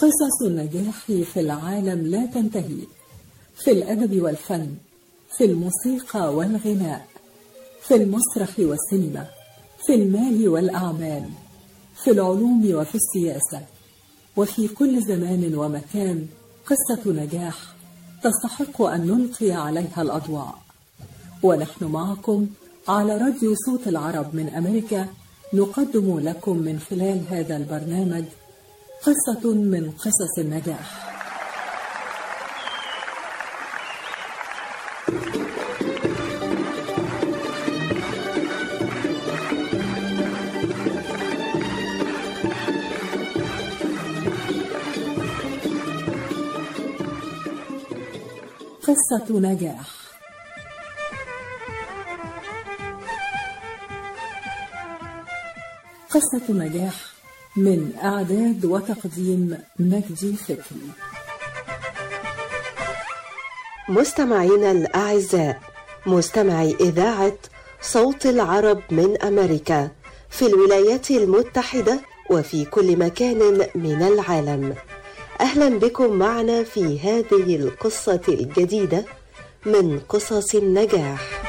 قصص النجاح في العالم لا تنتهي. في الأدب والفن في الموسيقى والغناء في المسرح والسينما في المال والأعمال في العلوم وفي السياسة. وفي كل زمان ومكان قصة نجاح تستحق أن نلقي عليها الأضواء. ونحن معكم على راديو صوت العرب من أمريكا نقدم لكم من خلال هذا البرنامج قصة من قصص النجاح. قصة نجاح. قصة نجاح. من إعداد وتقديم مجدي فكري مستمعينا الأعزاء مستمعي إذاعة صوت العرب من أمريكا في الولايات المتحدة وفي كل مكان من العالم. أهلا بكم معنا في هذه القصة الجديدة من قصص النجاح.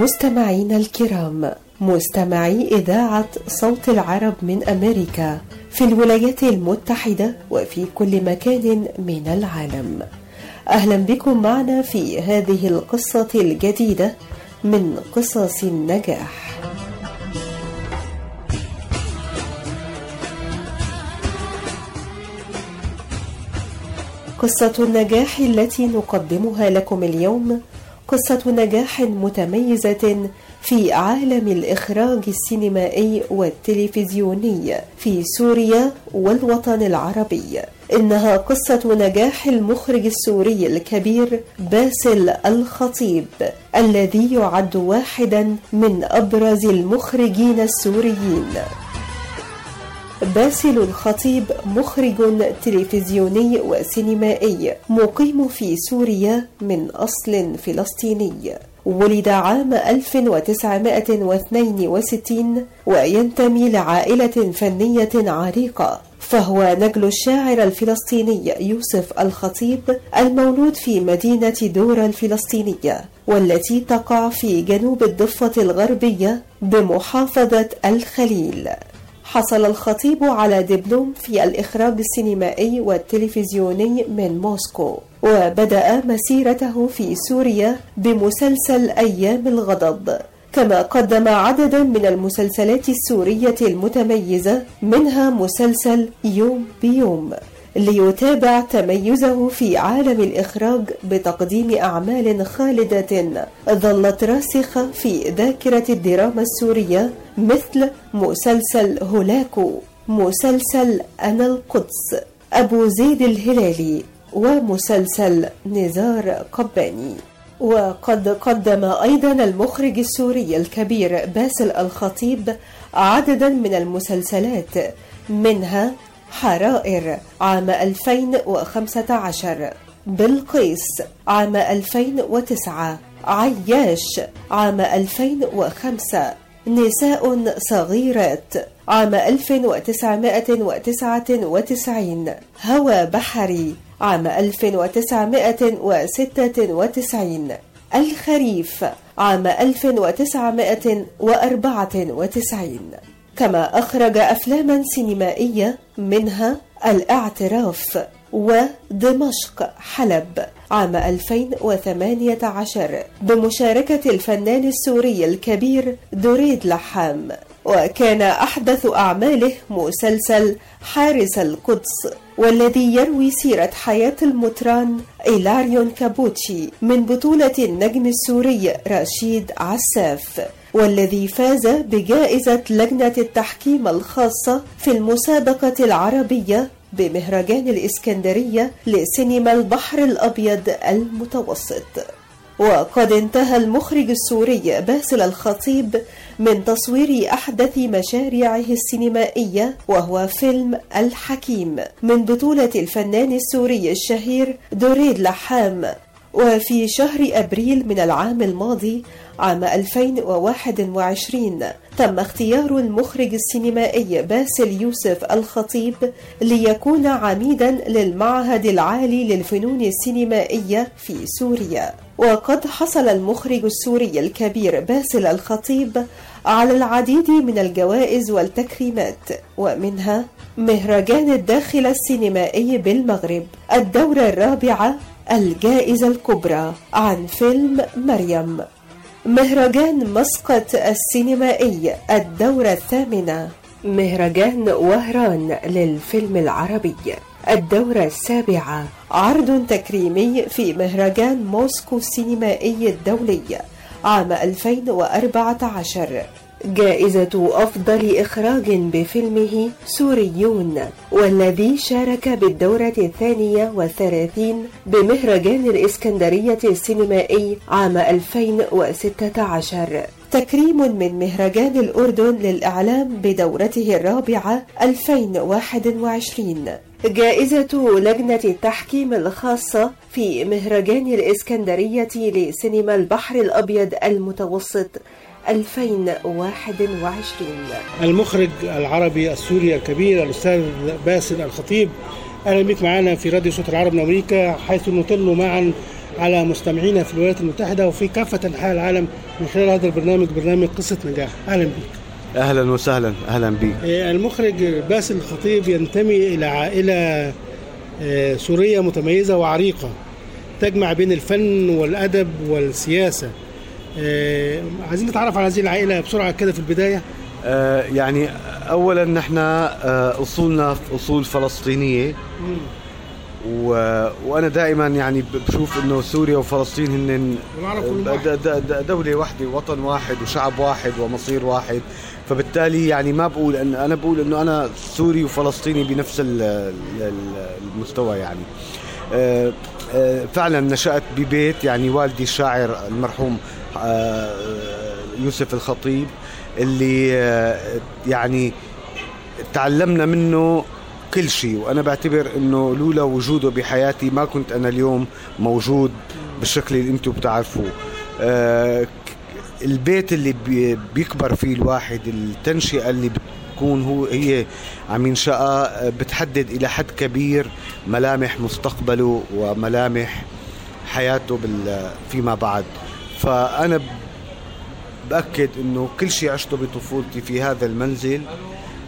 مستمعينا الكرام مستمعي إذاعة صوت العرب من أمريكا في الولايات المتحدة وفي كل مكان من العالم. أهلا بكم معنا في هذه القصة الجديدة من قصص النجاح. قصة النجاح التي نقدمها لكم اليوم قصة نجاح متميزة في عالم الإخراج السينمائي والتلفزيوني في سوريا والوطن العربي. إنها قصة نجاح المخرج السوري الكبير باسل الخطيب الذي يعد واحدا من أبرز المخرجين السوريين. باسل الخطيب مخرج تلفزيوني وسينمائي مقيم في سوريا من أصل فلسطيني. ولد عام 1962 وينتمي لعائلة فنية عريقة فهو نجل الشاعر الفلسطيني يوسف الخطيب المولود في مدينة دورا الفلسطينية والتي تقع في جنوب الضفة الغربية بمحافظة الخليل. حصل الخطيب على دبلوم في الإخراج السينمائي والتلفزيوني من موسكو وبدأ مسيرته في سوريا بمسلسل أيام الغضب. كما قدم عددا من المسلسلات السورية المتميزة منها مسلسل يوم بيوم. ليتابع تميزه في عالم الإخراج بتقديم أعمال خالدة. ظلت راسخة في ذاكرة الدراما السورية مثل مسلسل هولاكو مسلسل أنا القدس أبو زيد الهلالي ومسلسل نزار قباني. وقد قدم أيضا المخرج السوري الكبير باسل الخطيب عددا من المسلسلات منها حرائر عام 2015 بلقيس عام 2009 عياش عام 2005 نساء صغيرات عام 1999 هوى بحري عام 1996 الخريف عام 1994 كما أخرج أفلاما سينمائية منها الأعتراف ودمشق حلب عام 2018 بمشاركة الفنان السوري الكبير دريد لحام. وكان أحدث أعماله مسلسل حارس القدس والذي يروي سيرة حياة المطران إيلاريون كابوتشي من بطولة النجم السوري رشيد عساف. والذي فاز بجائزة لجنة التحكيم الخاصة في المسابقة العربية بمهرجان الإسكندرية لسينما البحر الأبيض المتوسط. وقد انتهى المخرج السوري باسل الخطيب من تصوير أحدث مشاريعه السينمائية وهو فيلم الحكيم من بطولة الفنان السوري الشهير دريد لحام. وفي شهر أبريل من العام الماضي عام 2021 تم اختيار المخرج السينمائي باسل يوسف الخطيب ليكون عميدا للمعهد العالي للفنون السينمائية في سوريا. وقد حصل المخرج السوري الكبير باسل الخطيب على العديد من الجوائز والتكريمات ومنها مهرجان الداخل السينمائي بالمغرب الدورة الرابعة الجائزة الكبرى عن فيلم مريم. مهرجان مسقط السينمائي الدورة الثامنة. مهرجان وهران للفيلم العربي. الدورة السابعة. عرض تكريمي في مهرجان موسكو السينمائي الدولي عام 2014 جائزة أفضل إخراج بفيلمه سوريون والذي شارك بالدورة الثانية والثلاثين بمهرجان الإسكندرية السينمائي عام 2016 تكريم من مهرجان الأردن للإعلام بدورته الرابعة 2021 جائزة لجنة التحكيم الخاصة في مهرجان الإسكندرية لسينما البحر الأبيض المتوسط 2021 المخرج العربي السوري الكبير الأستاذ باسل الخطيب أهلا بك معنا في راديو صوت العرب من أمريكا حيث نطل معا على مستمعينا في الولايات المتحدة وفي كافة أنحاء العالم من خلال هذا البرنامج برنامج قصة نجاح. أهلا بك. أهلا وسهلا. أهلا بك المخرج باسل الخطيب ينتمي إلى عائلة سورية متميزة وعريقة تجمع بين الفن والأدب والسياسة. عايزين نتعرف على هذه العائلة بسرعة كده في البداية. آه يعني اولا نحن آه أصولنا أصول فلسطينية. و... وأنا دائما يعني بشوف إنه سوريا وفلسطين هن دولة واحدة وطن واحد وشعب واحد ومصير واحد. فبالتالي يعني ما بقول إن أنا بقول إنه أنا سوري وفلسطيني بنفس المستوى يعني. آه فعلا نشأت ببيت يعني والدي الشاعر المرحوم يوسف الخطيب اللي يعني تعلمنا منه كل شيء. وأنا بعتبر إنه لولا وجوده بحياتي ما كنت أنا اليوم موجود بالشكل اللي أنتم بتعرفوه. البيت اللي بيكبر فيه الواحد التنشئة اللي بتكون هو هي عم ينشأها بتحدد إلى حد كبير ملامح مستقبله وملامح حياته فيما بعد. فأنا بأكد أنه كل شيء عشته بطفولتي في هذا المنزل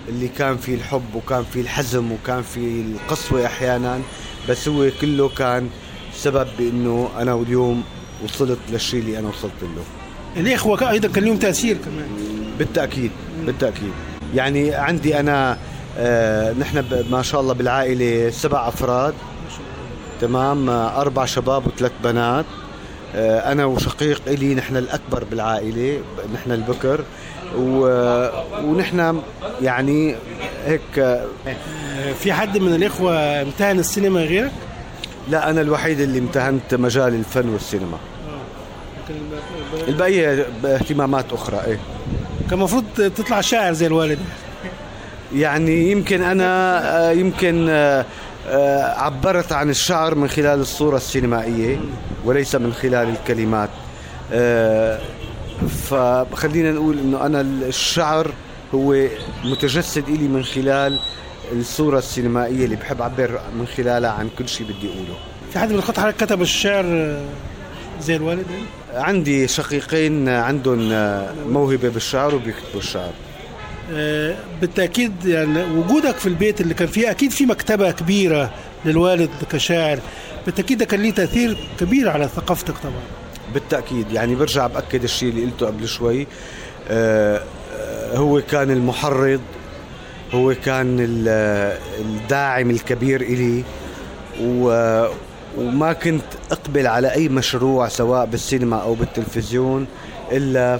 اللي كان فيه الحب وكان فيه الحزم وكان فيه القسوة أحيانا بس هو كله كان سبب بأنه أنا اليوم وصلت للشيء اللي أنا وصلت له. الإخوة أيضا كان لهم تأثير كمان. بالتأكيد بالتأكيد. يعني عندي أنا آه نحن ما شاء الله بالعائلة سبع أفراد تمام أربع شباب وثلاث بنات. أنا وشقيق إلي نحن الأكبر بالعائلة نحن البكر و... ونحن يعني هيك في حد من الإخوة امتهن السينما غيرك؟ لا أنا الوحيد اللي امتهنت مجال الفن والسينما. البقيه باهتمامات أخرى إيه. كان المفروض تطلع شاعر زي الوالد. يعني يمكن أنا يمكن عبرت عن الشعر من خلال الصورة السينمائية وليس من خلال الكلمات. فخلينا نقول إنه أنا الشعر هو متجسد إلي من خلال الصورة السينمائية اللي بحب أعبر من خلالها عن كل شيء بدي أقوله. في حد من الخط حضرتك كتب الشعر زي الوالد؟ عندي شقيقين عندهم موهبة بالشعر وبيكتبوا الشعر. بالتأكيد يعني وجودك في البيت اللي كان فيه أكيد في مكتبة كبيرة للوالد كشاعر. بالتأكيد ده كان ليه تأثير كبير على ثقافتك طبعا. بالتأكيد. يعني برجع بأكد الشيء اللي قلته قبل شوي. هو كان المحرض هو كان الداعم الكبير إلي. وما كنت أقبل على أي مشروع سواء بالسينما أو بالتلفزيون. إلا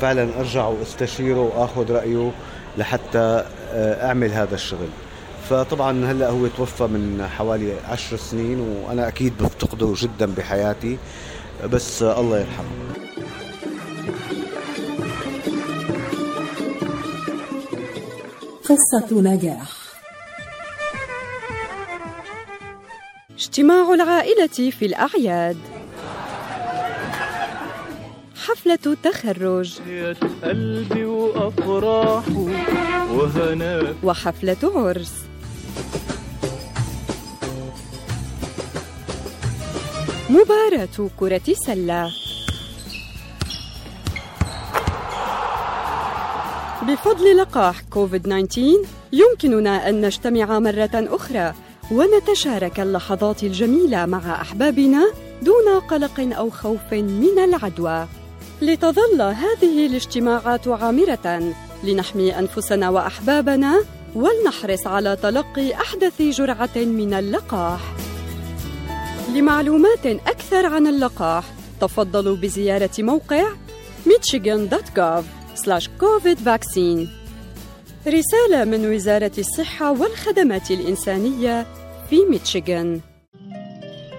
فعلا أرجع وأستشيره وآخذ رأيه لحتى أعمل هذا الشغل. فطبعا هلأ هو توفى من حوالي عشر سنين وأنا أكيد بفتقده جدا بحياتي بس الله يرحمه. قصة نجاح. اجتماع العائلة في الأعياد. حفلة تخرج. قلبي وأفراحه وهناء. وحفلة عرس مباراة كرة سلة. بفضل لقاح كوفيد 19 يمكننا أن نجتمع مرة أخرى ونتشارك اللحظات الجميلة مع أحبابنا دون قلق أو خوف من العدوى. لتظل هذه الاجتماعات عامرة. لنحمي أنفسنا وأحبابنا ولنحرص على تلقي أحدث جرعة من اللقاح. لمعلومات أكثر عن اللقاح تفضلوا بزيارة موقع michigan.gov covid vaccine. رسالة من وزارة الصحة والخدمات الإنسانية في ميتشيغان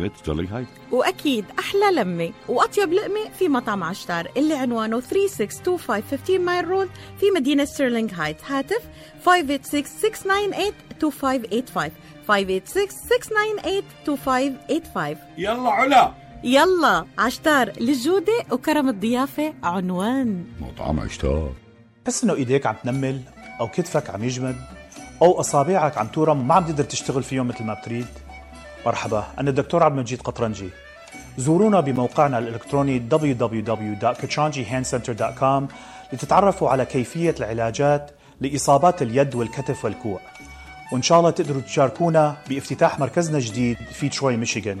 مدينة ستيرلينغ هايت وأكيد أحلى لمة وأطيب لقمة في مطعم عشتار اللي عنوانه 3625 Mile Road في مدينة ستيرلينغ هايت هاتف 586-698-2585 586-698-2585 يلا علا. يلا عشتار للجودة وكرم الضيافة عنوان. مطعم عشتار. بس إنه إيديك عم تنمل أو كتفك عم يجمد أو أصابعك عم تورم وما عم تقدر تشتغل فيهم مثل ما بتريد؟ مرحبا أنا الدكتور عبد المجيد قطرنجي. زورونا بموقعنا الإلكتروني www.kachanjihandcenter.com لتتعرفوا على كيفية العلاجات لإصابات اليد والكتف والكوع. وإن شاء الله تقدروا تشاركونا بافتتاح مركزنا الجديد في تروي ميشيغان.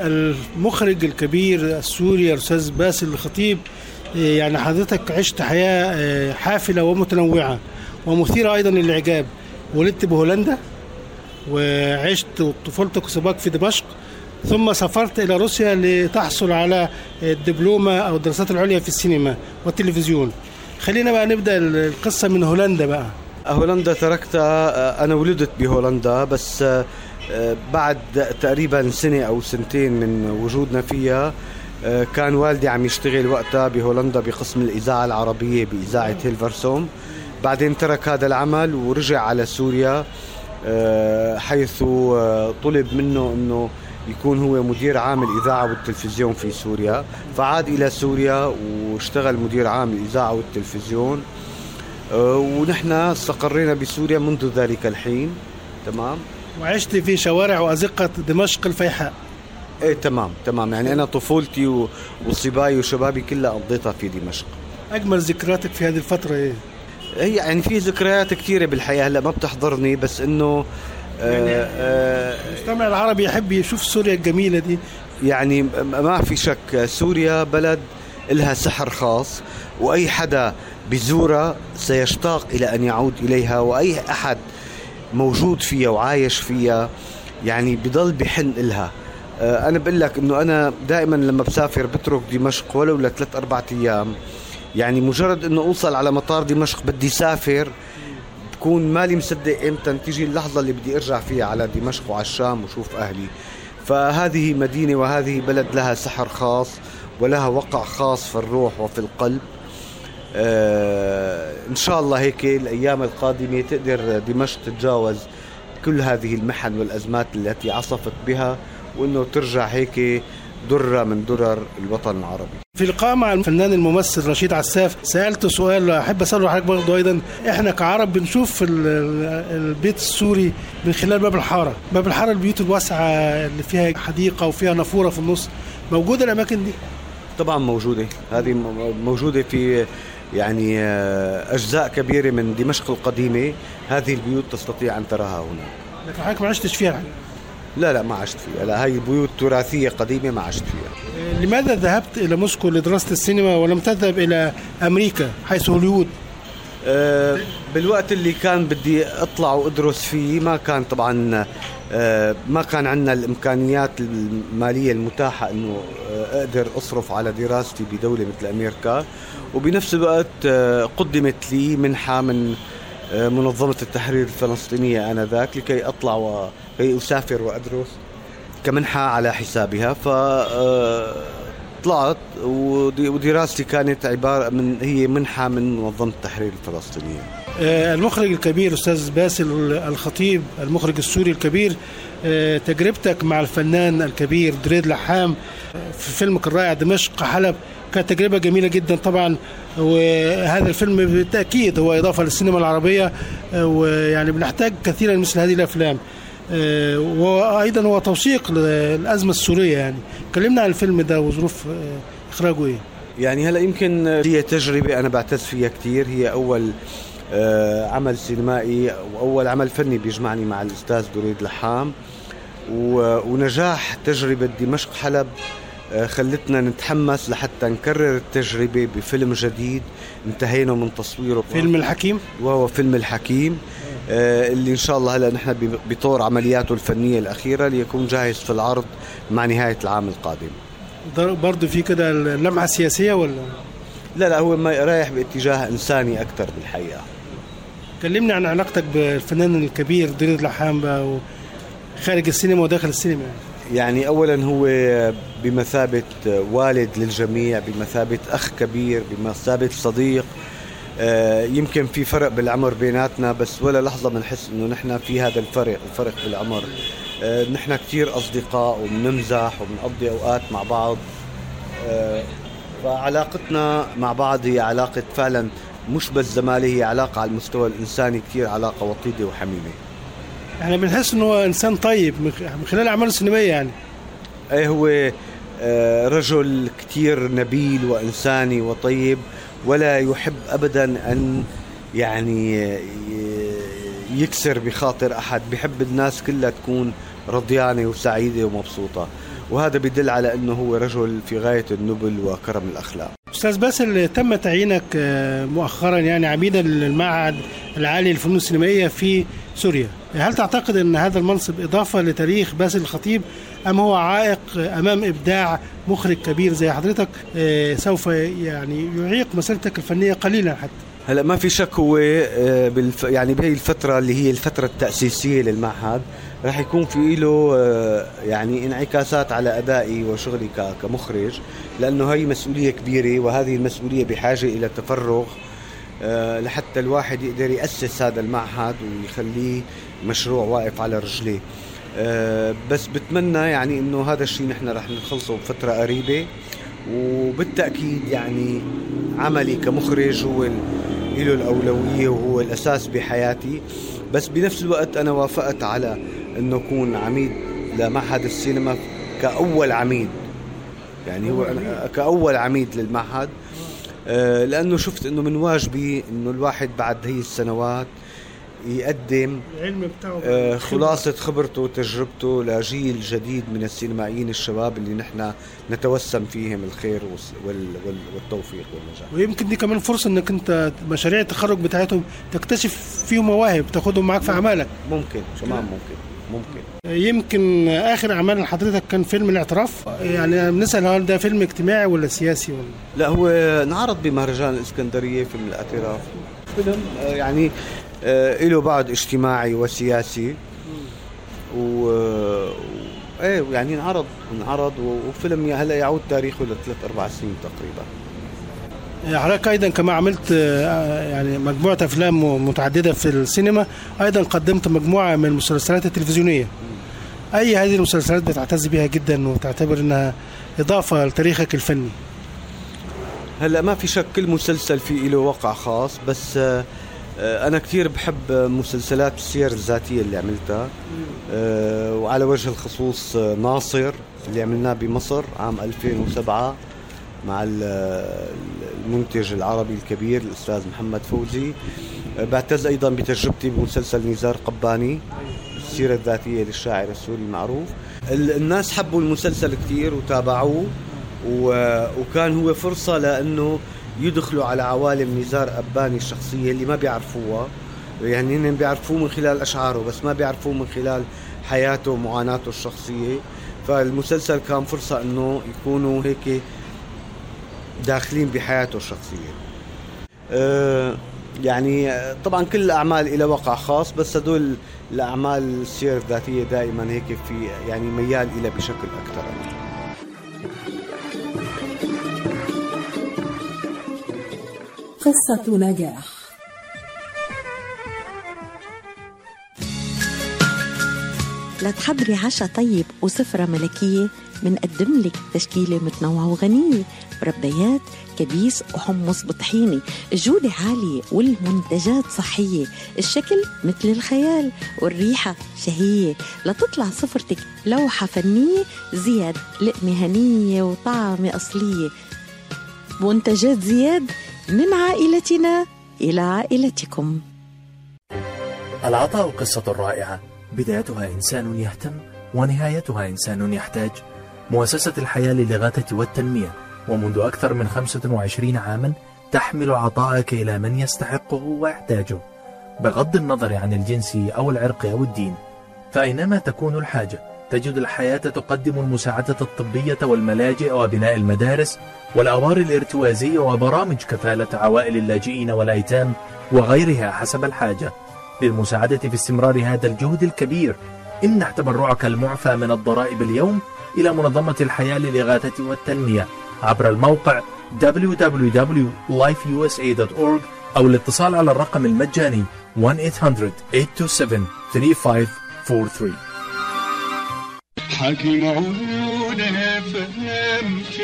المخرج الكبير السوري الأستاذ باسل الخطيب يعني حضرتك عشت حياة حافلة ومتنوعة ومثيرة أيضا للإعجاب. ولدت بهولندا وعشت طفولتك وسباك في دمشق ثم سافرت إلى روسيا لتحصل على الدبلومة أو الدراسات العليا في السينما والتلفزيون. خلينا بقى نبدأ القصة من هولندا بقى. هولندا تركتها أنا ولدت بهولندا بس بعد تقريبا سنة أو سنتين من وجودنا فيها كان والدي عم يشتغل وقتها بهولندا بقسم الإذاعة العربية بإذاعة هيلفرسوم. بعدين ترك هذا العمل ورجع على سوريا حيث طلب منه أنه يكون هو مدير عام الإذاعة والتلفزيون في سوريا. فعاد إلى سوريا واشتغل مدير عام الإذاعة والتلفزيون. ونحن استقرينا بسوريا منذ ذلك الحين. تمام؟ وعشت في شوارع وأزقة دمشق الفيحاء. إيه تمام تمام. يعني أنا طفولتي وصباي وشبابي كلها قضيتها في دمشق. أجمل ذكرياتك في هذه الفترة إيه؟ هي يعني في ذكريات كثيرة بالحياة هلأ ما بتحضرني بس إنه المجتمع العربي يحب يشوف سوريا الجميلة دي. يعني ما في شك سوريا بلد لها سحر خاص وأي حدا بزورها سيشتاق إلى أن يعود إليها وأي أحد موجود فيها وعايش فيها يعني بضل بحن إلها. أنا بقول لك إنه أنا دائما لما بسافر بترك دمشق ولو لثلاث أربعة أيام. يعني مجرد إنه أوصل على مطار دمشق بدي سافر بكون مالي مصدق إمتى؟ تيجي اللحظة اللي بدي أرجع فيها على دمشق وعلى الشام وشوف أهلي. فهذه مدينة وهذه بلد لها سحر خاص ولها وقع خاص في الروح وفي القلب. آه إن شاء الله هيك الأيام القادمة تقدر دمشق تتجاوز كل هذه المحن والأزمات التي عصفت بها وإنه ترجع هيك درة من درر الوطن العربي. في لقاء مع الفنان الممثل رشيد عساف سألته سؤال أحب أسأله حضرتك برضه أيضا إحنا كعرب بنشوف البيت السوري من خلال باب الحارة. باب الحارة البيوت الواسعة اللي فيها حديقة وفيها نافورة في النص موجودة الأماكن دي؟ طبعا موجودة هذه موجودة في يعني آه، أجزاء كبيرة من دمشق القديمة. هذه البيوت تستطيع أن تراها هنا. لكن حضرتك ما عشتش فيها. لا لا ما عشت فيها. لا هاي بيوت تراثية قديمة ما عشت فيها. لماذا ذهبت إلى موسكو لدراسة السينما ولم تذهب إلى أمريكا حيث هوليوود بالوقت اللي كان بدي اطلع وادرس فيه ما كان طبعا آه، ما كان عندنا الإمكانيات المالية المتاحة إنه آه، أقدر أصرف على دراستي بدولة مثل أمريكا. وبنفس الوقت آه، قدمت لي منحة من آه، منظمة التحرير الفلسطينية آنذاك لكي أطلع وكي أسافر وأدرس كمنحة على حسابها. ف آه، طلعت ودراستي كانت عبارة من هي منحة من منظمة التحرير الفلسطينية. آه، المخرج الكبير أستاذ باسل الخطيب المخرج السوري الكبير آه، تجربتك مع الفنان الكبير دريد لحام آه، في فيلمك الرائع دمشق حلب كانت تجربة جميلة جدا طبعا وهذا الفيلم بالتأكيد هو إضافة للسينما العربية ويعني بنحتاج كثيرا مثل هذه الأفلام. آه، وأيضا هو توثيق للأزمة السورية يعني. كلمنا عن الفيلم ده وظروف آه، إخراجه إيه؟ يعني هلا يمكن هي تجربة أنا بعتز فيها كثير هي أول آه، عمل سينمائي وأول عمل فني بيجمعني مع الأستاذ دريد لحام. ونجاح تجربة دمشق حلب آه، خلتنا نتحمس لحتى نكرر التجربة بفيلم جديد. انتهينا من تصويره. فيلم الحكيم؟ وهو فيلم الحكيم. آه، اللي إن شاء الله هلا نحن بطور عملياته الفنية الأخيرة ليكون جاهز في العرض مع نهاية العام القادم. برضه في كده اللمعة السياسية ولا؟ لا لا هو ما رايح باتجاه إنساني أكثر بالحقيقة. كلمني عن علاقتك بالفنان الكبير دريد لحام بقى و- خارج السينما وداخل السينما. يعني اولا هو بمثابة والد للجميع بمثابة أخ كبير بمثابة صديق آه، يمكن في فرق بالعمر بيناتنا بس ولا لحظة بنحس إنه نحن في هذا الفرق الفرق بالعمر. آه، نحن كثير أصدقاء وبنمزح وبنقضي أوقات مع بعض. آه، فعلاقتنا مع بعض هي علاقة فعلا مش بس زماله هي علاقة على المستوى الإنساني كثير علاقة وطيده وحميمة. يعني بنحس إنه إنسان طيب من خلال أعماله السينمائية يعني. إيه هو آه، رجل كتير نبيل وإنساني وطيب. ولا يحب أبدا أن يعني يكسر بخاطر أحد بحب الناس كلها تكون رضيانة وسعيدة ومبسوطة. وهذا بدل على أنه هو رجل في غاية النبل وكرم الأخلاق. أستاذ باسل تم تعيينك آه، مؤخرا يعني عميدا للمعهد العالي للفنون السينمائية في سوريا. هل تعتقد أن هذا المنصب إضافة لتاريخ باسل الخطيب أم هو عائق أمام إبداع مخرج كبير زي حضرتك؟ آه، سوف يعني يعيق مسيرتك الفنية قليلا حتى. هلا ما في شك هو آه، بالف... يعني بهي الفترة اللي هي الفترة التأسيسية للمعهد راح يكون في له آه، يعني انعكاسات على أدائي وشغلي. كمخرج لأنه هي مسؤولية كبيرة وهذه المسؤولية بحاجة إلى تفرغ آه، لحتى الواحد يقدر يأسس هذا المعهد ويخليه مشروع واقف على رجليه بس بتمنى يعني إنه هذا الشيء نحن رح نخلصه بفترة قريبة وبالتأكيد يعني عملي كمخرج هو له الأولوية وهو الأساس بحياتي. بس بنفس الوقت أنا وافقت على إنه أكون عميد لمعهد السينما كأول عميد. يعني هو أنا كأول عميد للمعهد. آه، لأنه شفت إنه من واجبي إنه الواحد بعد هي السنوات يقدم العلم بتاعه. آه، خلاصة خبرته وتجربته لجيل جديد من السينمائيين الشباب اللي نحن نتوسم فيهم الخير والتوفيق والنجاح. ويمكن دي كمان فرصة إنك أنت مشاريع التخرج بتاعتهم تكتشف فيهم مواهب تاخدهم معاك في أعمالك. ممكن كمان ممكن ممكن. يمكن آخر أعمال حضرتك كان فيلم الاعتراف. يعني بنسأل هل ده فيلم اجتماعي ولا سياسي ولا؟ لا هو انعرض بمهرجان الإسكندرية في الاعتراف. فيلم آه، يعني له بعد اجتماعي وسياسي. و و- إيه يعني انعرض انعرض وفيلم هلا يعود تاريخه لثلاث أربع سنين تقريبا. حضرتك أيضا كما عملت آه، يعني مجموعة أفلام متعددة في السينما أيضا قدمت مجموعة من المسلسلات التلفزيونية. أي هذه المسلسلات بتعتز بها جدا وتعتبر إنها إضافة لتاريخك الفني؟ هلا ما في شك كل مسلسل في له وقع خاص بس آه، آه، أنا كثير بحب مسلسلات السير الذاتية اللي عملتها. آه، وعلى وجه الخصوص آه، ناصر اللي عملناه بمصر عام 2007 مع ال- المنتج العربي الكبير الأستاذ محمد فوزي. بعتز أيضا بتجربتي بمسلسل نزار قباني السيرة الذاتية للشاعر السوري المعروف. ال- الناس حبوا المسلسل كثير وتابعوه وكان هو فرصة لأنه يدخلوا على عوالم نزار أباني الشخصية اللي ما بيعرفوها. يعني هن بيعرفوه من خلال أشعاره بس ما بيعرفوه من خلال حياته ومعاناته الشخصية. فالمسلسل كان فرصة أنه يكونوا هيك داخلين بحياته الشخصية. أه يعني طبعا كل الأعمال لها وقع خاص بس هدول الأعمال السير الذاتية دائما هيك في يعني ميال إلى بشكل أكثر. قصة نجاح. لتحضري عشاء طيب وسفرة ملكية منقدم لك تشكيلة متنوعة وغنية. مربيات كبيس وحمص بطحيني الجودة عالية والمنتجات صحية. الشكل مثل الخيال والريحة شهية. لتطلع سفرتك لوحة فنية زياد لقمة هنية وطعمة أصلية. منتجات زياد من عائلتنا إلى عائلتكم. العطاء قصة رائعة. بدايتها إنسان يهتم ونهايتها إنسان يحتاج. مؤسسة الحياة للإغاثة والتنمية. ومنذ أكثر من 25 عاما تحمل عطاءك إلى من يستحقه ويحتاجه. بغض النظر عن الجنس أو العرق أو الدين فأينما تكون الحاجة تجد الحياة تقدم المساعدة الطبية والملاجئ وبناء المدارس والأوار الارتوازية وبرامج كفالة عوائل اللاجئين والأيتام وغيرها حسب الحاجة. للمساعدة في استمرار هذا الجهد الكبير امنح تبرعك المعفى من الضرائب اليوم إلى منظمة الحياة للإغاثة والتنمية. عبر الموقع www.lifeusa.org أو الاتصال على الرقم المجاني 1-800-827-3543 معونة فهم في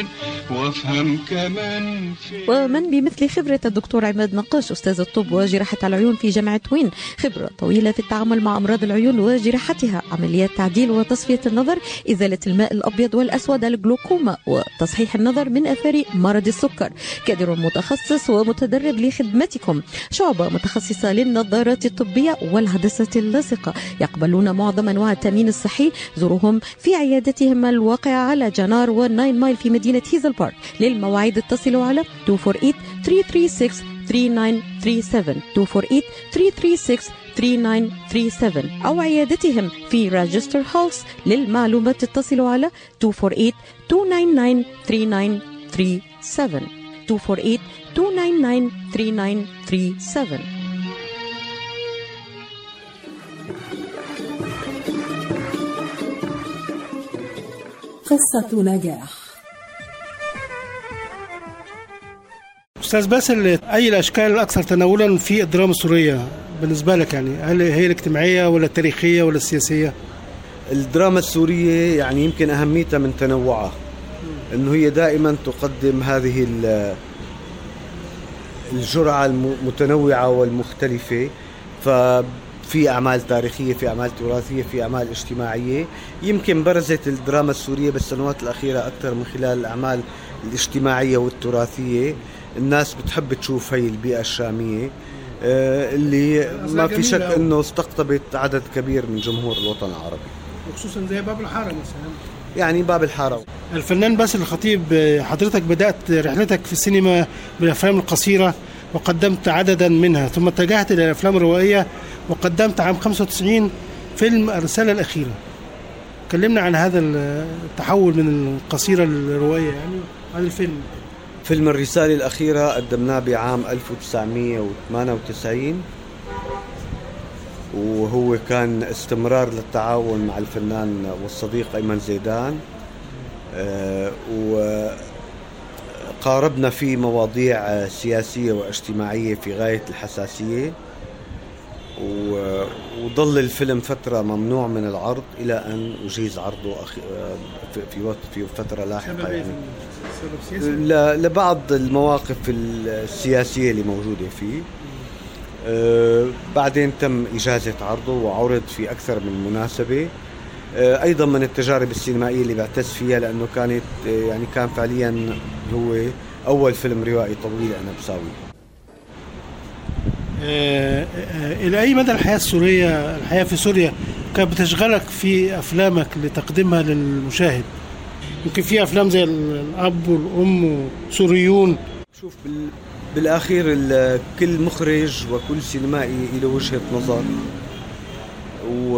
العين وافهم كمان ومن بمثل خبرة الدكتور عماد نقاش أستاذ الطب وجراحة العيون في جامعة وين. خبرة طويلة في التعامل مع أمراض العيون وجراحتها عمليات تعديل وتصفية النظر إزالة الماء الأبيض والأسود الجلوكوما وتصحيح النظر من أثار مرض السكر. كادر متخصص ومتدرب لخدمتكم. شعبة متخصصة للنظارات الطبية والعدسة اللاصقة. يقبلون معظم أنواع التأمين الصحي زورهم في عيادتهم الواقعة على جنار والناين مايل في مدينة هيزل بارك. للمواعيد اتصلوا على 248 336 3937 248 336 3937 أو عيادتهم في راجستر هولس للمعلومات اتصلوا على 248 299 3937 248 299 3937 قصة نجاح. أستاذ باسل أي الأشكال الأكثر تناولا في الدراما السورية بالنسبة لك يعني؟ هل هي الاجتماعية ولا التاريخية ولا السياسية؟ الدراما السورية يعني يمكن أهميتها من تنوعها أنه هي دائما تقدم هذه ال- الجرعة المتنوعة والمختلفة. ففي أعمال تاريخية في أعمال تراثية في أعمال اجتماعية. يمكن برزت الدراما السورية بالسنوات الأخيرة أكثر من خلال الأعمال الاجتماعية والتراثية. الناس بتحب تشوف هي البيئة الشامية آه، اللي ما في شك. إنه استقطبت عدد كبير من جمهور الوطن العربي. وخصوصا زي باب الحارة مثلا. يعني باب الحارة. الفنان باسل الخطيب آه، حضرتك بدأت رحلتك في السينما بالأفلام القصيرة وقدمت عددا منها ثم اتجهت إلى الأفلام الروائية وقدمت عام 95 فيلم الرساله الأخيرة. كلمنا عن هذا التحول من القصيرة للروائيه يعني عن الفيلم. فيلم الرسالة الأخيرة قدمناه بعام 1998 وهو كان استمرار للتعاون مع الفنان والصديق أيمن زيدان آه، وقاربنا فيه مواضيع سياسية واجتماعية في غاية الحساسية. و- وظل الفيلم فترة ممنوع من العرض إلى أن أجيز عرضه آه، في- في وقت في فترة لاحقة يعني. لبعض المواقف السياسية اللي موجودة فيه. آه، بعدين تم إجازة عرضه وعرض في أكثر من مناسبة. آه، أيضا من التجارب السينمائية اللي بعتز فيها لأنه كانت يعني كان فعليا هو أول فيلم روائي طويل أنا بساويه. إلى أي مدى الحياة السورية الحياة في سوريا كانت بتشغلك في أفلامك لتقديمها للمشاهد؟ يمكن في أفلام زي الأب والأم سوريون شوف بال... بالأخير ال- كل مخرج وكل سينمائي له وجهة نظر. و...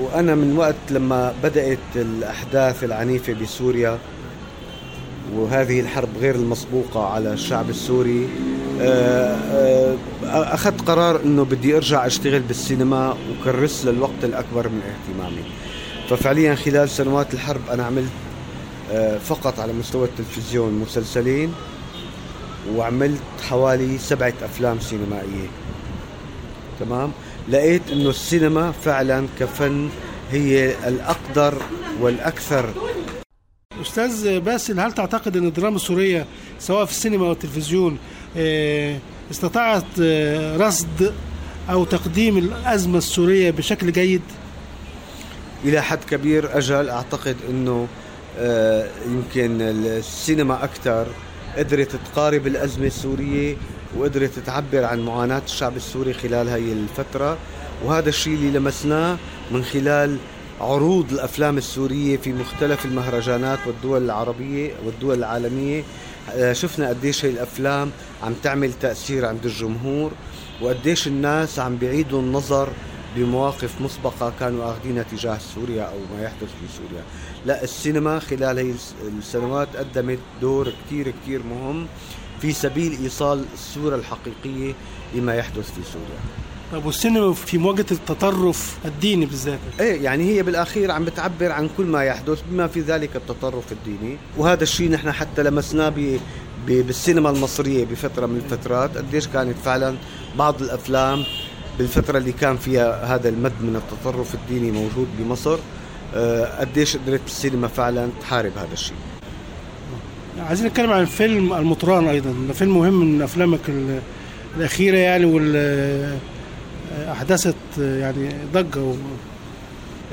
وأنا من وقت لما بدأت الأحداث العنيفة بسوريا وهذه الحرب غير المسبوقة على الشعب السوري آه، آه، أخذت قرار إنه بدي أرجع أشتغل بالسينما وكرس للوقت الأكبر من اهتمامي. ففعليا خلال سنوات الحرب أنا عملت آه، فقط على مستوى التلفزيون مسلسلين وعملت حوالي سبعة أفلام سينمائية. تمام؟ لقيت أنه السينما فعلا كفن هي الأقدر والأكثر. أستاذ باسل هل تعتقد إن الدراما السورية سواء في السينما أو التلفزيون آه، استطاعت آه، رصد أو تقديم الأزمة السورية بشكل جيد؟ إلى حد كبير أجل أعتقد أنه آه، يمكن السينما أكثر قدرت تقارب الأزمة السورية وقدرت تعبر عن معاناة الشعب السوري خلال هاي الفترة وهذا الشيء اللي لمسناه من خلال عروض الأفلام السورية في مختلف المهرجانات والدول العربية والدول العالمية آه، شفنا قديش هاي الأفلام عم تعمل تأثير عند الجمهور وقديش الناس عم بيعيدوا النظر بمواقف مسبقة كانوا أخذينها تجاه سوريا أو ما يحدث في سوريا. لا السينما خلال هي الس- السنوات قدمت دور كتير كتير مهم في سبيل إيصال الصورة الحقيقية لما يحدث في سوريا. طب والسينما في مواجهة التطرف الديني بالذات؟ إيه يعني هي بالأخير عم بتعبر عن كل ما يحدث بما في ذلك التطرف الديني. وهذا الشيء نحن حتى لمسناه بالسينما المصرية بفترة من الفترات قديش كانت فعلا بعض الأفلام بالفترة اللي كان فيها هذا المد من التطرف الديني موجود بمصر آه، قديش قدرت السينما فعلا تحارب هذا الشيء؟ عايزين نتكلم عن فيلم المطران أيضا. ده فيلم مهم من أفلامك ال- الأخيرة يعني وال احدثت يعني ضجة و...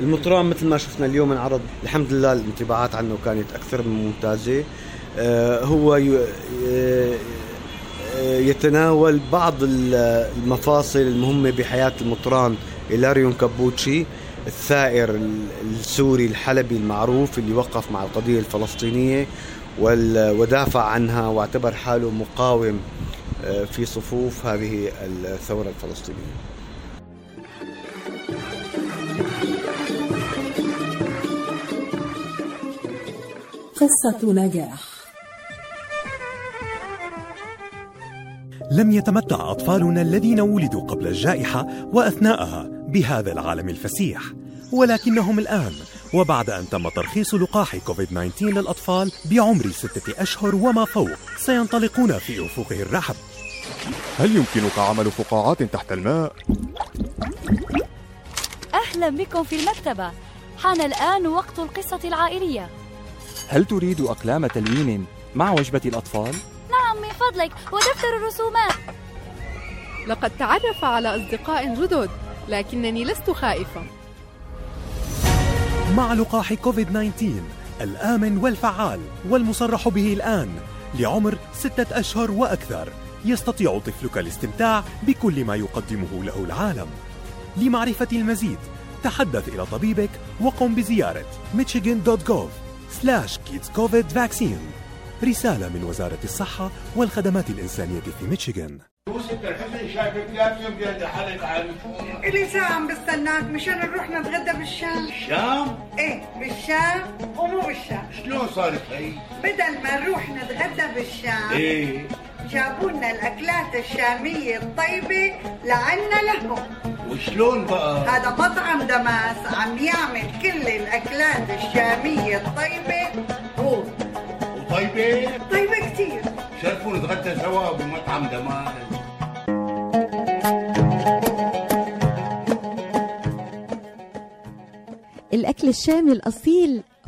المطران مثل ما شفنا اليوم انعرض الحمد لله الانطباعات عنه كانت أكثر من ممتازة. آه، هو ي- آه، آه، يتناول بعض ال- المفاصل المهمة بحياة المطران إيلاريون كابوتشي الثائر ال- السوري الحلبي المعروف اللي وقف مع القضية الفلسطينية وال- ودافع عنها واعتبر حاله مقاوم آه، في صفوف هذه الثورة الفلسطينية. قصة نجاح. لم يتمتع أطفالنا الذين ولدوا قبل الجائحة وأثناءها بهذا العالم الفسيح ولكنهم الآن وبعد أن تم ترخيص لقاح كوفيد 19 للأطفال بعمر ستة أشهر وما فوق سينطلقون في أفقه الرحب هل يمكنك عمل فقاعات تحت الماء؟ أهلا بكم في المكتبة حان الآن وقت القصة العائلية هل تريد أقلام تلوين مع وجبة الأطفال؟ فضلك ودفتر الرسومات. لقد تعرف على أصدقاء جدد لكنني لست خائفة. مع لقاح كوفيد 19 الآمن والفعال والمصرح به الآن لعمر ستة أشهر وأكثر. يستطيع طفلك الاستمتاع بكل ما يقدمه له العالم. لمعرفة المزيد تحدث إلى طبيبك وقم بزيارة michigan.gov slash kids covid vaccine. رسالة من وزارة الصحة والخدمات الإنسانية في ميشيغان. الحسن شايفك يوم جاي إلي ساعة عم بستناك. مشان نروح نتغدى بالشام. الشام؟ إيه بالشام ومو بالشام. شلون صارت هي؟ بدل ما نروح نتغدى بالشام إيه. جابوا لنا الأكلات الشامية الطيبة لعنا لهم. وشلون بقى؟ هذا مطعم دماس عم يعمل كل الأكلات الشامية الطيبة. هو وطيبة؟ طيبة كتير شرفوا نتغدى سوا بمطعم دمار الأكل الشامي الأصيل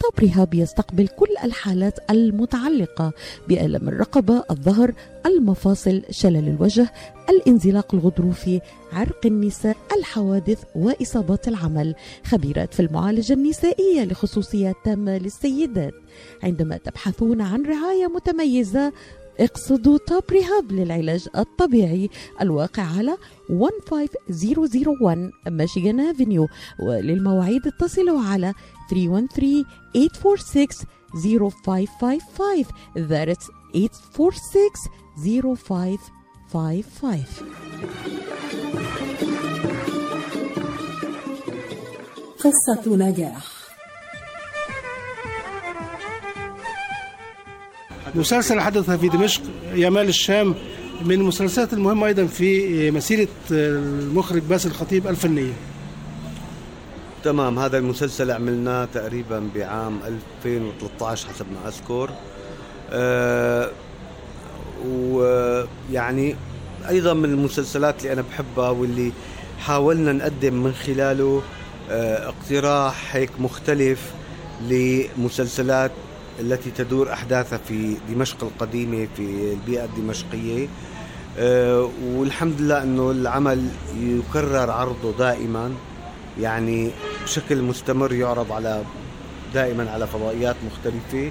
طب رهاب يستقبل كل الحالات المتعلقة بألم الرقبة الظهر المفاصل شلل الوجه الانزلاق الغضروفي عرق النساء الحوادث وإصابات العمل. خبيرات في المعالجة النسائية لخصوصيات تامة للسيدات. عندما تبحثون عن رعاية متميزة اقصدوا توب ريهاب للعلاج الطبيعي الواقع على 15001 ميشيغان افنيو وللمواعيد اتصلوا على 313 846 0555 That's 846 0555 قصة نجاح. مسلسل حدث في دمشق يمال الشام من المسلسلات المهمة أيضا في مسيرة المخرج باسل الخطيب الفنية. تمام هذا المسلسل عملناه تقريبا بعام 2013 حسب ما أذكر أه ويعني أيضا من المسلسلات اللي أنا بحبها واللي حاولنا نقدم من خلاله أه اقتراح هيك مختلف لمسلسلات التي تدور أحداثها في دمشق القديمة في البيئة الدمشقية. أه والحمد لله أنه العمل يكرر عرضه دائما. يعني بشكل مستمر يعرض على دائما على فضائيات مختلفة.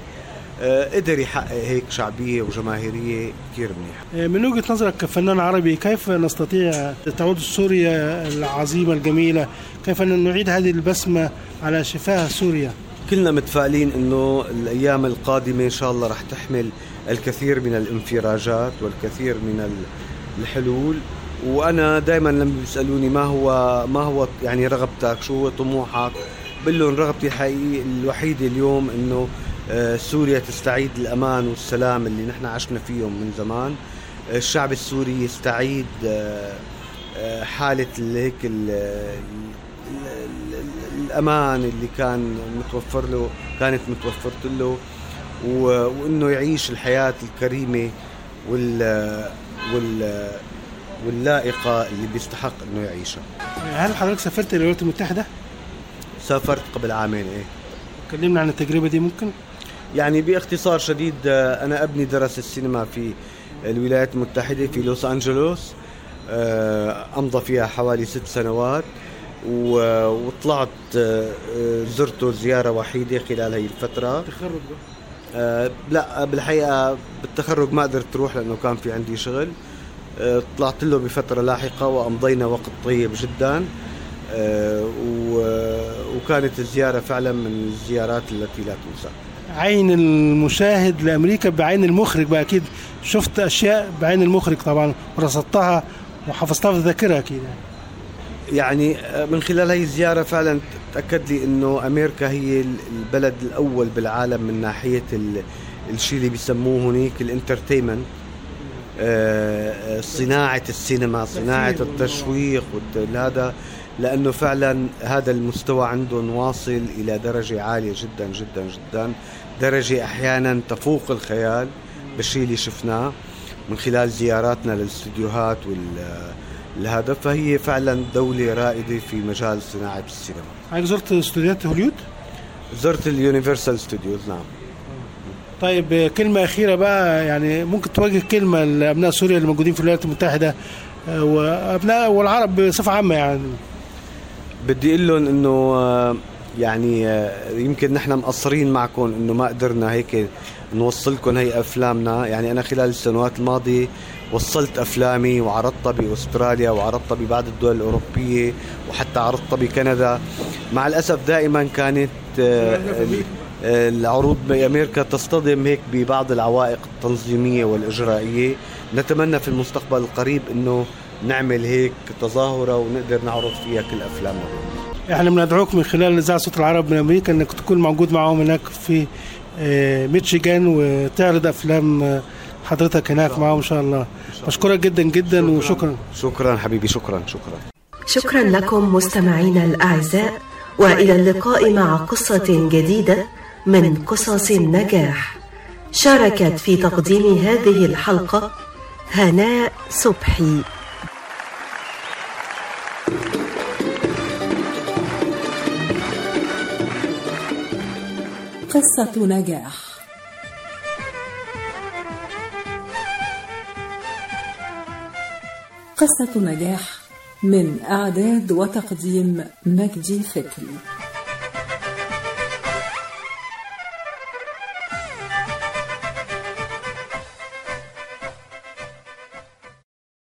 أه قدر يحقق هيك شعبية وجماهيرية كثير منيحة. من وجهة نظرك كفنان عربي كيف نستطيع تعود سوريا العظيمة الجميلة؟ كيف نعيد هذه البسمة على شفاه سوريا؟ كلنا متفائلين إنه الأيام القادمة إن شاء الله رح تحمل الكثير من الانفراجات والكثير من الحلول. وأنا دائما لما بيسألوني ما هو ما هو يعني رغبتك شو هو طموحك؟ بقول لهم رغبتي الحقيقيه الوحيدة اليوم إنه سوريا تستعيد الأمان والسلام اللي نحن عشنا فيهم من زمان. الشعب السوري يستعيد حالة هيك الأمان اللي كان متوفر له كانت متوفرت له وإنه يعيش الحياة الكريمة وال وال واللائقة اللي بيستحق إنه يعيشها. هل حضرتك سافرت الولايات المتحدة؟ سافرت قبل عامين إيه. كلمنا عن التجربة دي ممكن؟ يعني باختصار شديد أنا أبني درس السينما في الولايات المتحدة في لوس أنجلوس أمضى فيها حوالي ست سنوات وطلعت زرته زيارة وحيدة خلال هي الفترة تخرج لا بالحقيقة بالتخرج ما قدرت تروح لأنه كان في عندي شغل طلعت له بفترة لاحقة وأمضينا وقت طيب جدا. أه وكانت الزيارة فعلا من الزيارات التي لا تنسى. عين المشاهد لأمريكا بعين المخرج بقى أكيد. شفت أشياء بعين المخرج طبعا ورصدتها وحفظتها في الذاكرة أكيد. يعني. يعني من خلال هي الزيارة فعلا تأكد لي أنه أمريكا هي البلد الأول بالعالم من ناحية الشيء اللي بيسموه هناك الانترتينمنت صناعة السينما صناعة التشويق هذا لأنه فعلا هذا المستوى عندهم واصل إلى درجة عالية جدا جدا جدا. درجة أحيانا تفوق الخيال بالشيء اللي شفناه من خلال زياراتنا للاستديوهات وال لهذا. فهي فعلا دولة رائدة في مجال صناعة السينما. حضرتك زرت استوديوهات هوليود؟ زرت ال Universal Studios نعم. طيب كلمة أخيرة بقى يعني ممكن توجه كلمة لأبناء سوريا اللي موجودين في الولايات المتحدة وأبناء والعرب بصفة عامة يعني. بدي أقول لهم إنه يعني يمكن نحن مقصرين معكم إنه ما قدرنا هيك نوصلكم هي أفلامنا. يعني أنا خلال السنوات الماضية وصلت أفلامي وعرضتها بأستراليا وعرضتها ببعض الدول الأوروبية وحتى عرضتها بكندا. مع الأسف دائما كانت العروض بأمريكا تصطدم هيك ببعض العوائق التنظيمية والإجرائية. نتمنى في المستقبل القريب إنه نعمل هيك تظاهرة ونقدر نعرض فيها كل افلامنا إحنا بندعوك من خلال اذاعه صوت العرب من أمريكا إنك تكون موجود معاهم هناك في آه، ميتشيغان وتعرض أفلام آه، حضرتك هناك معاهم إن شاء الله. بشكرك جدا جدا وشكرا. شكرا حبيبي. شكرا. شكرا. شكرا لكم مستمعينا الأعزاء وإلى اللقاء مع قصة جديدة. من قصص النجاح. شاركت في تقديم هذه الحلقة هناء صبحي. قصة نجاح. قصة نجاح من إعداد وتقديم مجدي فكري